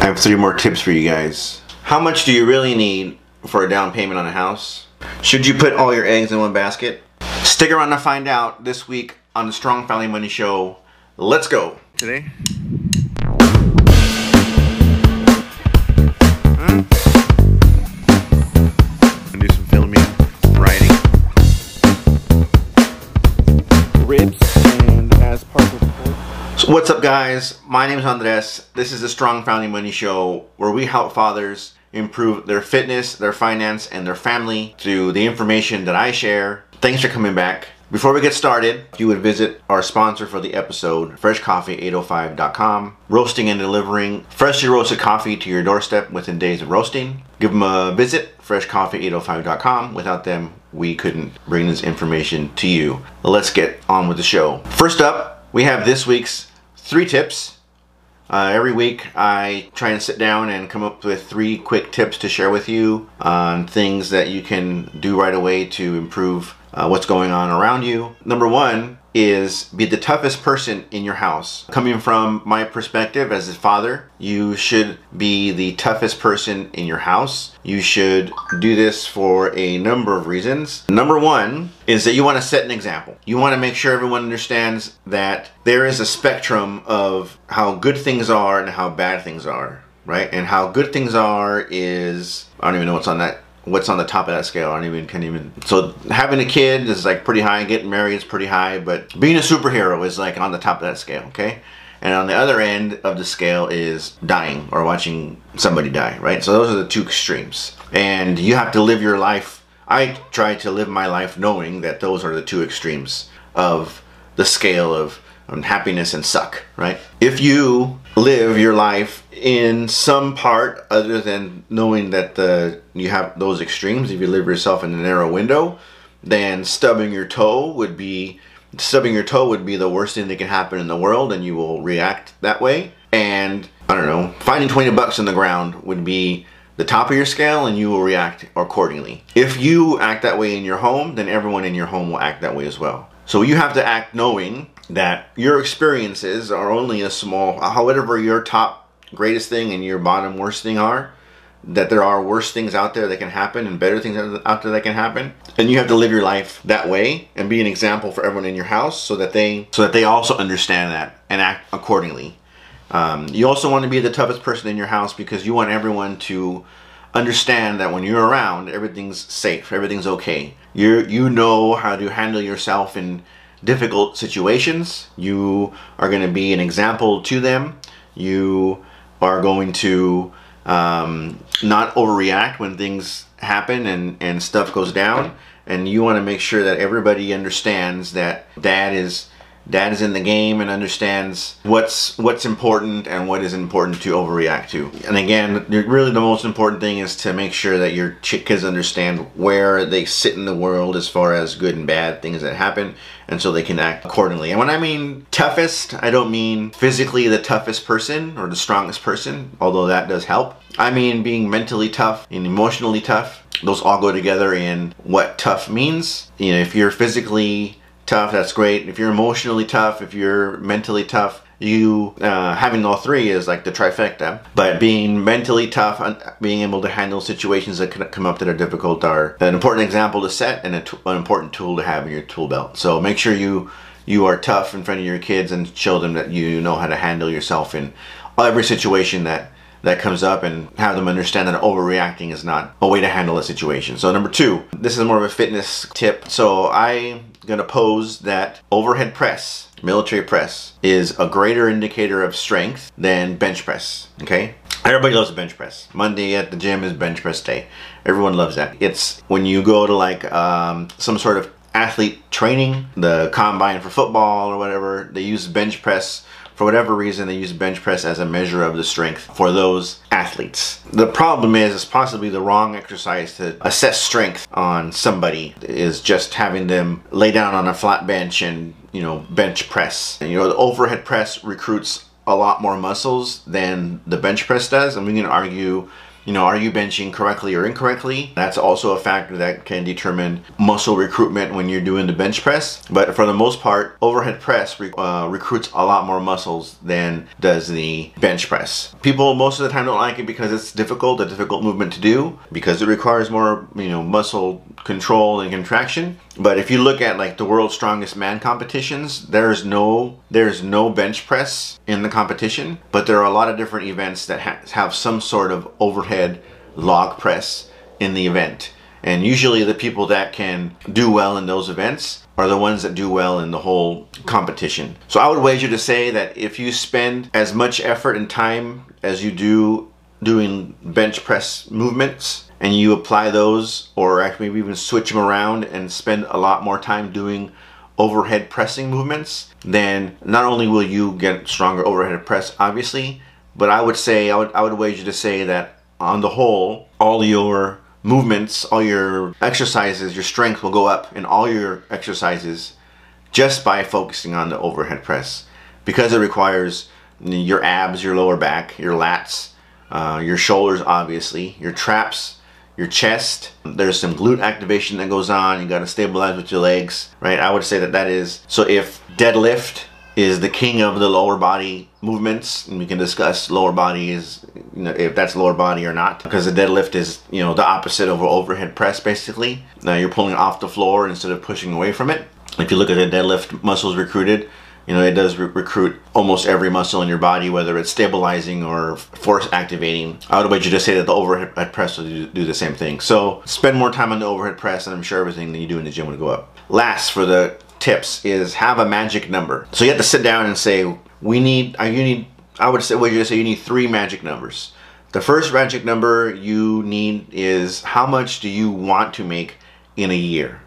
I have three more tips for you guys. How much do you really need for a down payment on a house? Should you put all your eggs in one basket? Stick around to find out this week on the Strong Family Money Show. Let's go. Today? What's up guys? My name is Andres. This is the Strong Family Money Show where we help fathers improve their fitness, their finance, and their family through the information that I share. Thanks for coming back. Before we get started, you would visit our sponsor for the episode, freshcoffee805.com, roasting and delivering freshly roasted coffee to your doorstep within days of roasting. Give them a visit, freshcoffee805.com. Without them, we couldn't bring this information to you. Let's get on with the show. First up, we have this week's three tips. Uh, every week I try and sit down and come up with three quick tips to share with you on things that you can do right away to improve uh, what's going on around you. Number one is be the toughest person in your house. Coming from my perspective as a father, you should be the toughest person in your house. You should do this for a number of reasons. Number one is that you want to set an example. You want to make sure everyone understands that there is a spectrum of how good things are and how bad things are, right? And how good things are is, I don't even know what's on that what's on the top of that scale. I don't even can't even. So having a kid is like pretty high. Getting married is pretty high, but being a superhero is like on the top of that scale. Okay. And on the other end of the scale is dying or watching somebody die, right? So those are the two extremes. And you have to live your life. I try to live my life knowing that those are the two extremes of the scale of um, happiness and suck, right? If you live your life in some part other than knowing that the you have those extremes if you live yourself in a narrow window then stubbing your toe would be stubbing your toe would be the worst thing that can happen in the world and you will react that way. And i don't know finding 20 bucks in the ground would be the top of your scale and you will react accordingly. If you act that way in your home then everyone in your home will act that way as well. So you have to act knowing that your experiences are only a small, however your top greatest thing and your bottom worst thing are, that there are worse things out there that can happen and better things out there that can happen. And you have to live your life that way and be an example for everyone in your house so that they so that they also understand that and act accordingly. Um, you also want to be the toughest person in your house because you want everyone to understand that when you're around everything's safe everything's okay. You you know how to handle yourself in difficult situations. You are going to be an example to them. You are going to um, not overreact when things happen and, and stuff goes down. And you want to make sure that everybody understands that dad is dad is in the game and understands what's what's important and what is important to overreact to. And again, really the most important thing is to make sure that your kids understand where they sit in the world as far as good and bad things that happen and so they can act accordingly. And when I mean toughest, I don't mean physically the toughest person or the strongest person, although that does help. I mean being mentally tough and emotionally tough. Those all go together in what tough means. You know, if you're physically tough, that's great. If you're emotionally tough, if you're mentally tough, you uh, having all three is like the trifecta. But being mentally tough and being able to handle situations that come up that are difficult are an important example to set and an important tool to have in your tool belt. So make sure you you are tough in front of your kids and show them that you know how to handle yourself in every situation that that comes up and have them understand that overreacting is not a way to handle a situation. So number two, this is more of a fitness tip. So I'm gonna pose that overhead press, military press, is a greater indicator of strength than bench press. Okay? Everybody loves bench press. Monday at the gym is bench press day. Everyone loves that. It's when you go to like um, some sort of athlete training, the combine for football or whatever, they use bench press for whatever reason, they use bench press as a measure of the strength for those athletes. The problem is, it's possibly the wrong exercise to assess strength on somebody is just having them lay down on a flat bench and, you know, bench press. And, you know, the overhead press recruits a lot more muscles than the bench press does. And we can argue you know, are you benching correctly or incorrectly? That's also a factor that can determine muscle recruitment when you're doing the bench press. But for the most part, overhead press uh, recruits a lot more muscles than does the bench press. People most of the time don't like it because it's difficult, a difficult movement to do, because it requires more, you know, muscle control and contraction. But if you look at like the world's strongest man competitions, there's no there's no bench press in the competition, but there are a lot of different events that ha have some sort of overhead log press in the event. And usually the people that can do well in those events are the ones that do well in the whole competition. So I would wager to say that if you spend as much effort and time as you do doing bench press movements and you apply those or actually maybe even switch them around and spend a lot more time doing overhead pressing movements, then not only will you get stronger overhead press obviously, but I would say I would I would wager to say that on the whole, all your movements, all your exercises, your strength will go up in all your exercises just by focusing on the overhead press because it requires your abs, your lower back, your lats, uh, your shoulders, obviously, your traps, your chest. There's some glute activation that goes on. You got to stabilize with your legs, right? I would say that that is so. If deadlift is the king of the lower body movements and we can discuss lower body is you know if that's lower body or not because the deadlift is you know the opposite of an overhead press basically. Now you're pulling off the floor instead of pushing away from it. If you look at the deadlift muscles recruited you know it does re recruit almost every muscle in your body whether it's stabilizing or force activating. I would wager to say that the overhead press will do, do the same thing. So spend more time on the overhead press and i'm sure everything that you do in the gym will go up. Last for the tips is have a magic number. So you have to sit down and say, we need, uh, you need, I would say, well, you say you need three magic numbers. The first magic number you need is how much do you want to make in a year?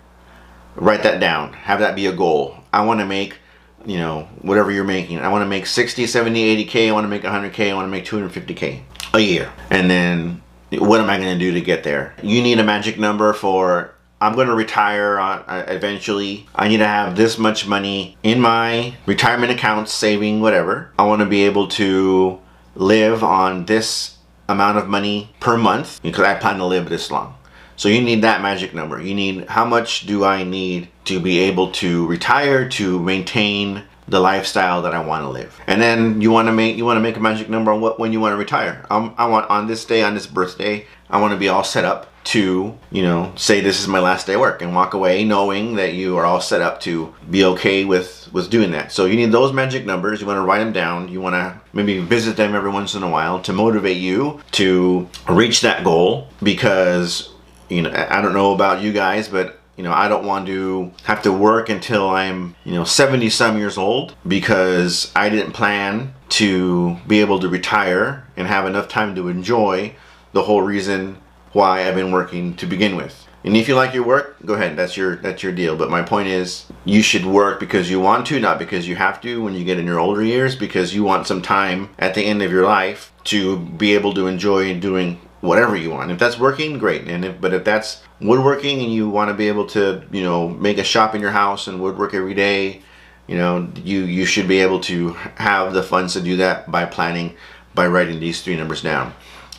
Write that down. Have that be a goal. I want to make, you know, whatever you're making. I want to make 60, 70, 80K. I want to make 100K. I want to make 250K a year. And then what am I going to do to get there? You need a magic number for I'm going to retire uh, eventually. I need to have this much money in my retirement accounts, saving, whatever. I want to be able to live on this amount of money per month because I plan to live this long. So you need that magic number. You need how much do I need to be able to retire to maintain the lifestyle that I want to live. And then you want to make you want to make a magic number on what when you want to retire. Um, I want on this day on this birthday I want to be all set up to, you know, say this is my last day of work and walk away knowing that you are all set up to be okay with, with doing that. So you need those magic numbers. You want to write them down. You want to maybe visit them every once in a while to motivate you to reach that goal because, you know, I don't know about you guys, but you know, I don't want to have to work until I'm, you know, 70 some years old because I didn't plan to be able to retire and have enough time to enjoy the whole reason why I've been working to begin with. And if you like your work, go ahead. That's your that's your deal. But my point is, you should work because you want to, not because you have to. When you get in your older years, because you want some time at the end of your life to be able to enjoy doing whatever you want. If that's working, great. And if but if that's woodworking and you want to be able to, you know, make a shop in your house and woodwork every day, you know, you you should be able to have the funds to do that by planning, by writing these three numbers down.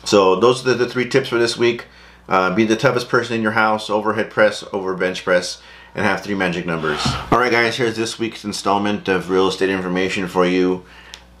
So those are the, three tips for this week. Uh, be the toughest person in your house, overhead press, over bench press, and have three magic numbers. Alright guys, here's this week's installment of real estate information for you.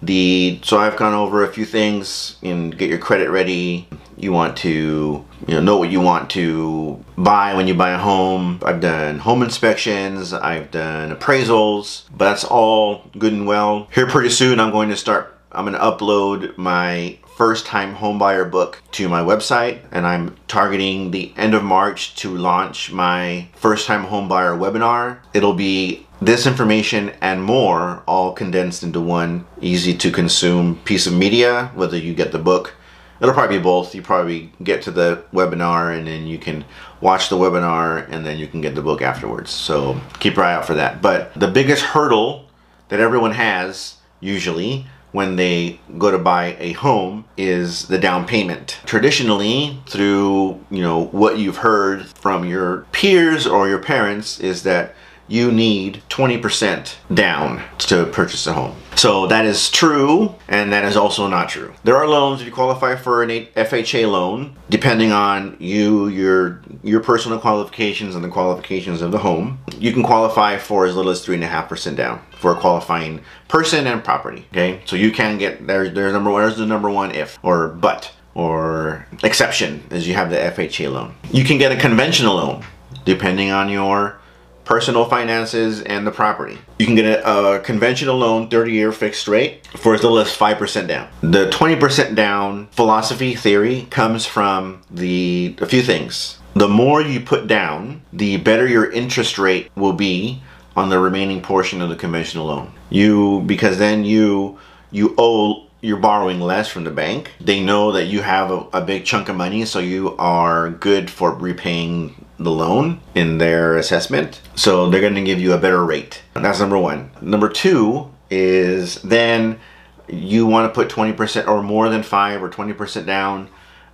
The So I've gone over a few things and get your credit ready. You want to you know, know what you want to buy when you buy a home. I've done home inspections, I've done appraisals, but that's all good and well. Here pretty soon I'm going to start, I'm to upload my first time homebuyer book to my website and I'm targeting the end of March to launch my first time homebuyer webinar. It'll be this information and more all condensed into one easy to consume piece of media, whether you get the book. It'll probably be both. You probably get to the webinar and then you can watch the webinar and then you can get the book afterwards. So keep your eye out for that. But the biggest hurdle that everyone has usually when they go to buy a home is the down payment. Traditionally, through you know what you've heard from your peers or your parents is that you need 20% down to purchase a home. So that is true, and that is also not true. There are loans if you qualify for an FHA loan, depending on you, your your personal qualifications and the qualifications of the home. You can qualify for as little as three and a half percent down for a qualifying person and property. Okay, so you can get there. There's number one. There's the number one if or but or exception is you have the FHA loan. You can get a conventional loan depending on your personal finances, and the property. You can get a, a conventional loan, 30 year fixed rate, for as little as 5% down. The 20% down philosophy theory comes from the a few things. The more you put down, the better your interest rate will be on the remaining portion of the conventional loan. You because then you you owe you're borrowing less from the bank. They know that you have a, a big chunk of money, so you are good for repaying the loan in their assessment. So they're going to give you a better rate. That's number one. Number two is then you want to put 20% or more than 5 or 20% down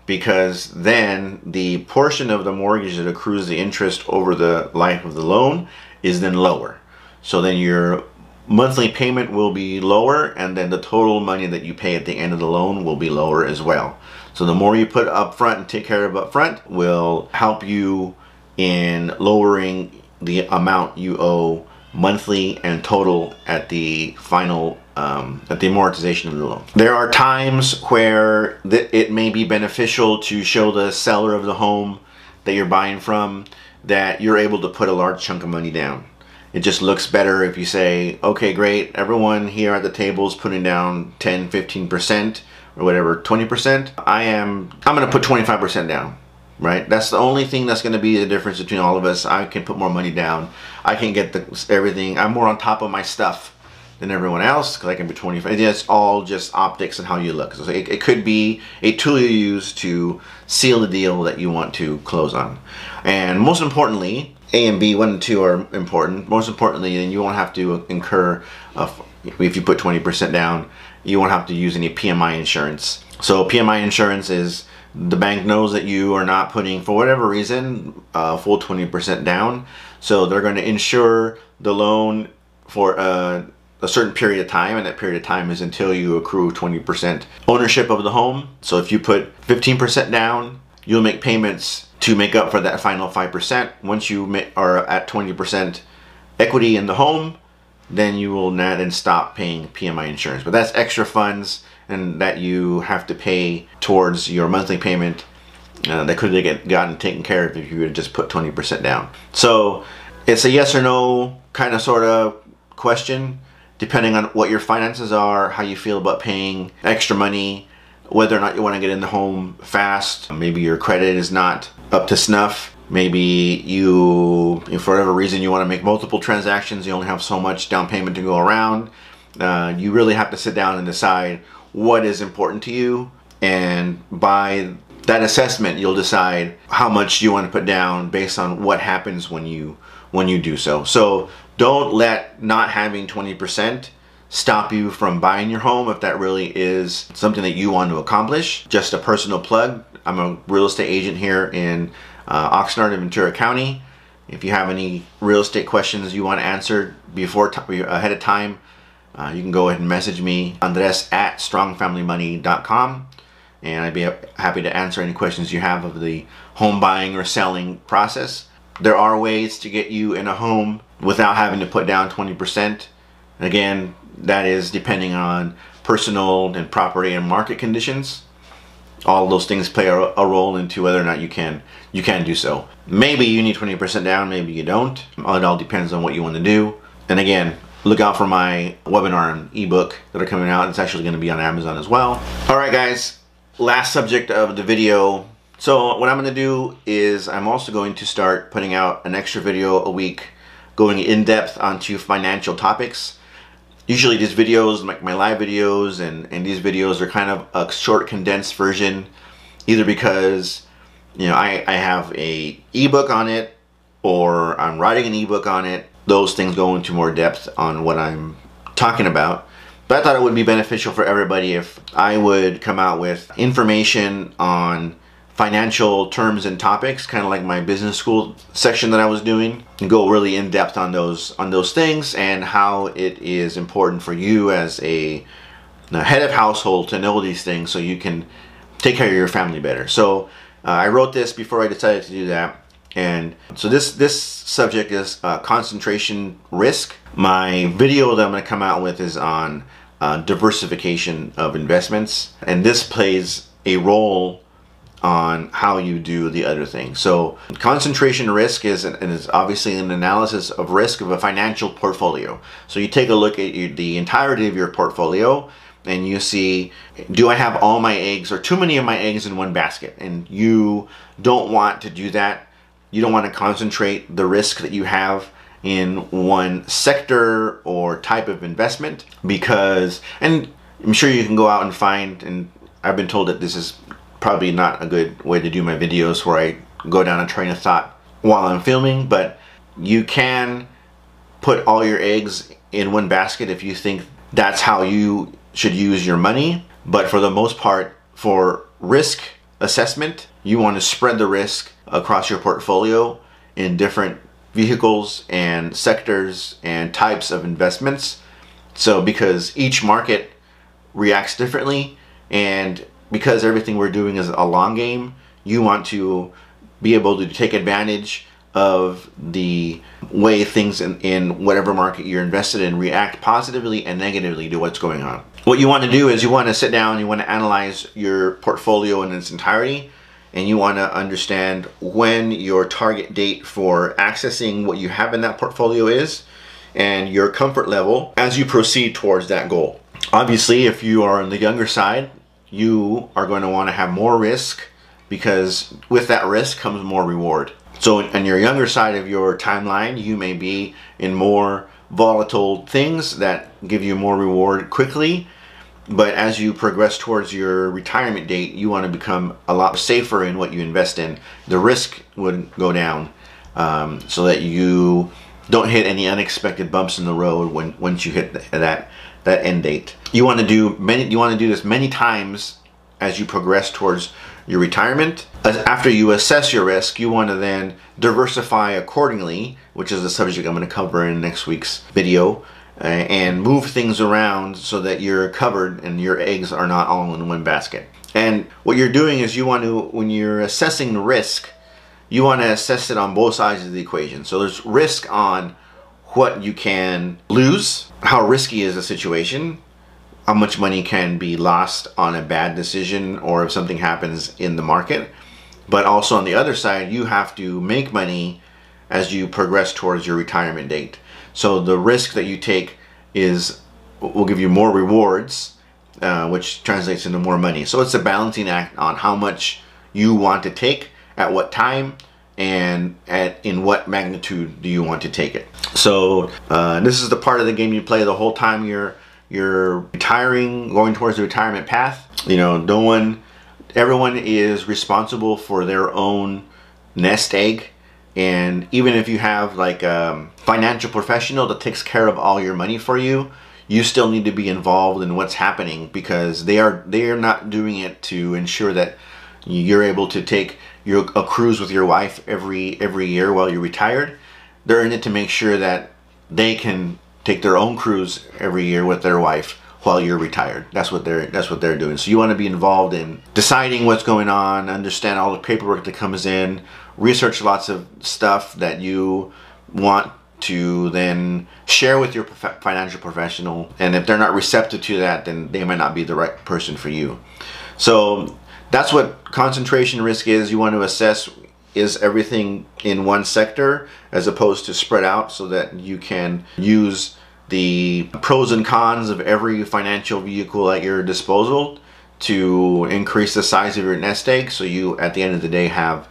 because then the portion of the mortgage that accrues the interest over the life of the loan is then lower. So then your monthly payment will be lower and then the total money that you pay at the end of the loan will be lower as well. So the more you put up front and take care of up front will help you in lowering the amount you owe monthly and total at the final um, at the amortization of the loan. There are times where it may be beneficial to show the seller of the home that you're buying from that you're able to put a large chunk of money down. It just looks better if you say, okay, great, everyone here at the table is putting down 10, 15% or whatever, 20%. I am, I'm to put 25% down right? That's the only thing that's going to be the difference between all of us. I can put more money down. I can get the everything. I'm more on top of my stuff than everyone else because I can be 25. It's all just optics and how you look. So it, it, could be a tool you use to seal the deal that you want to close on. And most importantly, A and B, one and two are important. Most importantly, then you won't have to incur, a, if you put 20% down, you won't have to use any PMI insurance. So PMI insurance is the bank knows that you are not putting, for whatever reason, uh, full 20% down. So they're going to insure the loan for uh, a certain period of time, and that period of time is until you accrue 20% ownership of the home. So if you put 15% down, you'll make payments to make up for that final 5%. Once you are at 20% equity in the home, then you will not then stop paying PMI insurance. But that's extra funds and that you have to pay towards your monthly payment uh, that could have gotten taken care of if you would just put 20% down. So it's a yes or no kind of sort of question depending on what your finances are, how you feel about paying extra money, whether or not you want to get in the home fast. Maybe your credit is not up to snuff. Maybe you, for whatever reason, you want to make multiple transactions. You only have so much down payment to go around. Uh, you really have to sit down and decide what is important to you and by that assessment you'll decide how much you want to put down based on what happens when you when you do so. So don't let not having 20% stop you from buying your home if that really is something that you want to accomplish. Just a personal plug i'm a real estate agent here in uh, oxnard and ventura county. If you have any real estate questions you want answered before ahead of time uh, you can go ahead and message me, Andres at strongfamilymoney.com, and I'd be happy to answer any questions you have of the home buying or selling process. There are ways to get you in a home without having to put down 20%. Again, that is depending on personal and property and market conditions. All those things play a, a role into whether or not you can you can do so. Maybe you need 20% down, maybe you don't. It all depends on what you want to do. And again, look out for my webinar and ebook that are coming out. It's actually going to be on Amazon as well. All right, guys, last subject of the video. So what I'm going to do is I'm also going to start putting out an extra video a week going in depth onto financial topics. Usually these videos, like my live videos and, and these videos are kind of a short condensed version either because you know I, I have a ebook on it or I'm writing an ebook on it those things go into more depth on what I'm talking about. But I thought it would be beneficial for everybody if I would come out with information on financial terms and topics, kind of like my business school section that I was doing, and go really in depth on those on those things and how it is important for you as a, a head of household to know these things so you can take care of your family better. So uh, I wrote this before I decided to do that. And so this this subject is uh, concentration risk. My video that I'm going to come out with is on uh, diversification of investments, and this plays a role on how you do the other thing. So concentration risk is, and is obviously an analysis of risk of a financial portfolio. So you take a look at the entirety of your portfolio and you see, do I have all my eggs or too many of my eggs in one basket? And you don't want to do that. You don't want to concentrate the risk that you have in one sector or type of investment because, and I'm sure you can go out and find, and I've been told that this is probably not a good way to do my videos where I go down a train of thought while I'm filming, but you can put all your eggs in one basket if you think that's how you should use your money. But for the most part, for risk assessment, you want to spread the risk across your portfolio in different vehicles and sectors and types of investments. So because each market reacts differently and because everything we're doing is a long game, you want to be able to take advantage of the way things in, in whatever market you're invested in react positively and negatively to what's going on. What you want to do is you want to sit down, you want to analyze your portfolio in its entirety, and you want to understand when your target date for accessing what you have in that portfolio is and your comfort level as you proceed towards that goal. Obviously, if you are on the younger side, you are going to want to have more risk because with that risk comes more reward. So on your younger side of your timeline, you may be in more volatile things that give you more reward quickly. But as you progress towards your retirement date, you want to become a lot safer in what you invest in. The risk would go down um, so that you don't hit any unexpected bumps in the road when once you hit that that end date. You want to do many. You want to do this many times as you progress towards your retirement. After you assess your risk, you want to then diversify accordingly, which is the subject I'm going to cover in next week's video, Uh, and move things around so that you're covered and your eggs are not all in one basket. And what you're doing is you want to, when you're assessing risk, you want to assess it on both sides of the equation. So there's risk on what you can lose, how risky is a situation, how much money can be lost on a bad decision or if something happens in the market. But also on the other side, you have to make money as you progress towards your retirement date. So the risk that you take is will give you more rewards, uh, which translates into more money. So it's a balancing act on how much you want to take at what time and at in what magnitude do you want to take it. So uh, this is the part of the game you play the whole time you're you're retiring, going towards the retirement path. You know, no one, everyone is responsible for their own nest egg. And even if you have like a financial professional that takes care of all your money for you, you still need to be involved in what's happening because they are they are not doing it to ensure that you're able to take your a cruise with your wife every every year while you're retired. They're in it to make sure that they can take their own cruise every year with their wife while you're retired. That's what they're that's what they're doing. So you want to be involved in deciding what's going on, understand all the paperwork that comes in, research lots of stuff that you want to then share with your prof- financial professional. And if they're not receptive to that, then they might not be the right person for you. So that's what concentration risk is. You want to assess is everything in one sector as opposed to spread out so that you can use the pros and cons of every financial vehicle at your disposal to increase the size of your nest egg so you at the end of the day have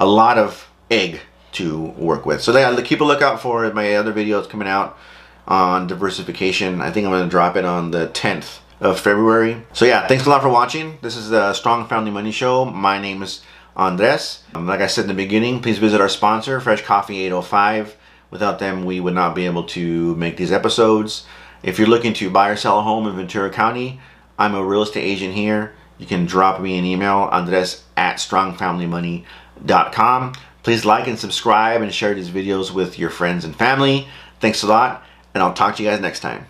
a lot of egg to work with. So they keep a lookout for my other videos coming out on diversification. I think I'm going to drop it on the 10th of February. So yeah, thanks a lot for watching. This is the Strong Family Money Show. My name is Andres. Um, like I said in the beginning, please visit our sponsor, Fresh Coffee 805. Without them, we would not be able to make these episodes. If you're looking to buy or sell a home in Ventura County, I'm a real estate agent here you can drop me an email, andres at strongfamilymoney.com. Please like and subscribe and share these videos with your friends and family. Thanks a lot, and I'll talk to you guys next time.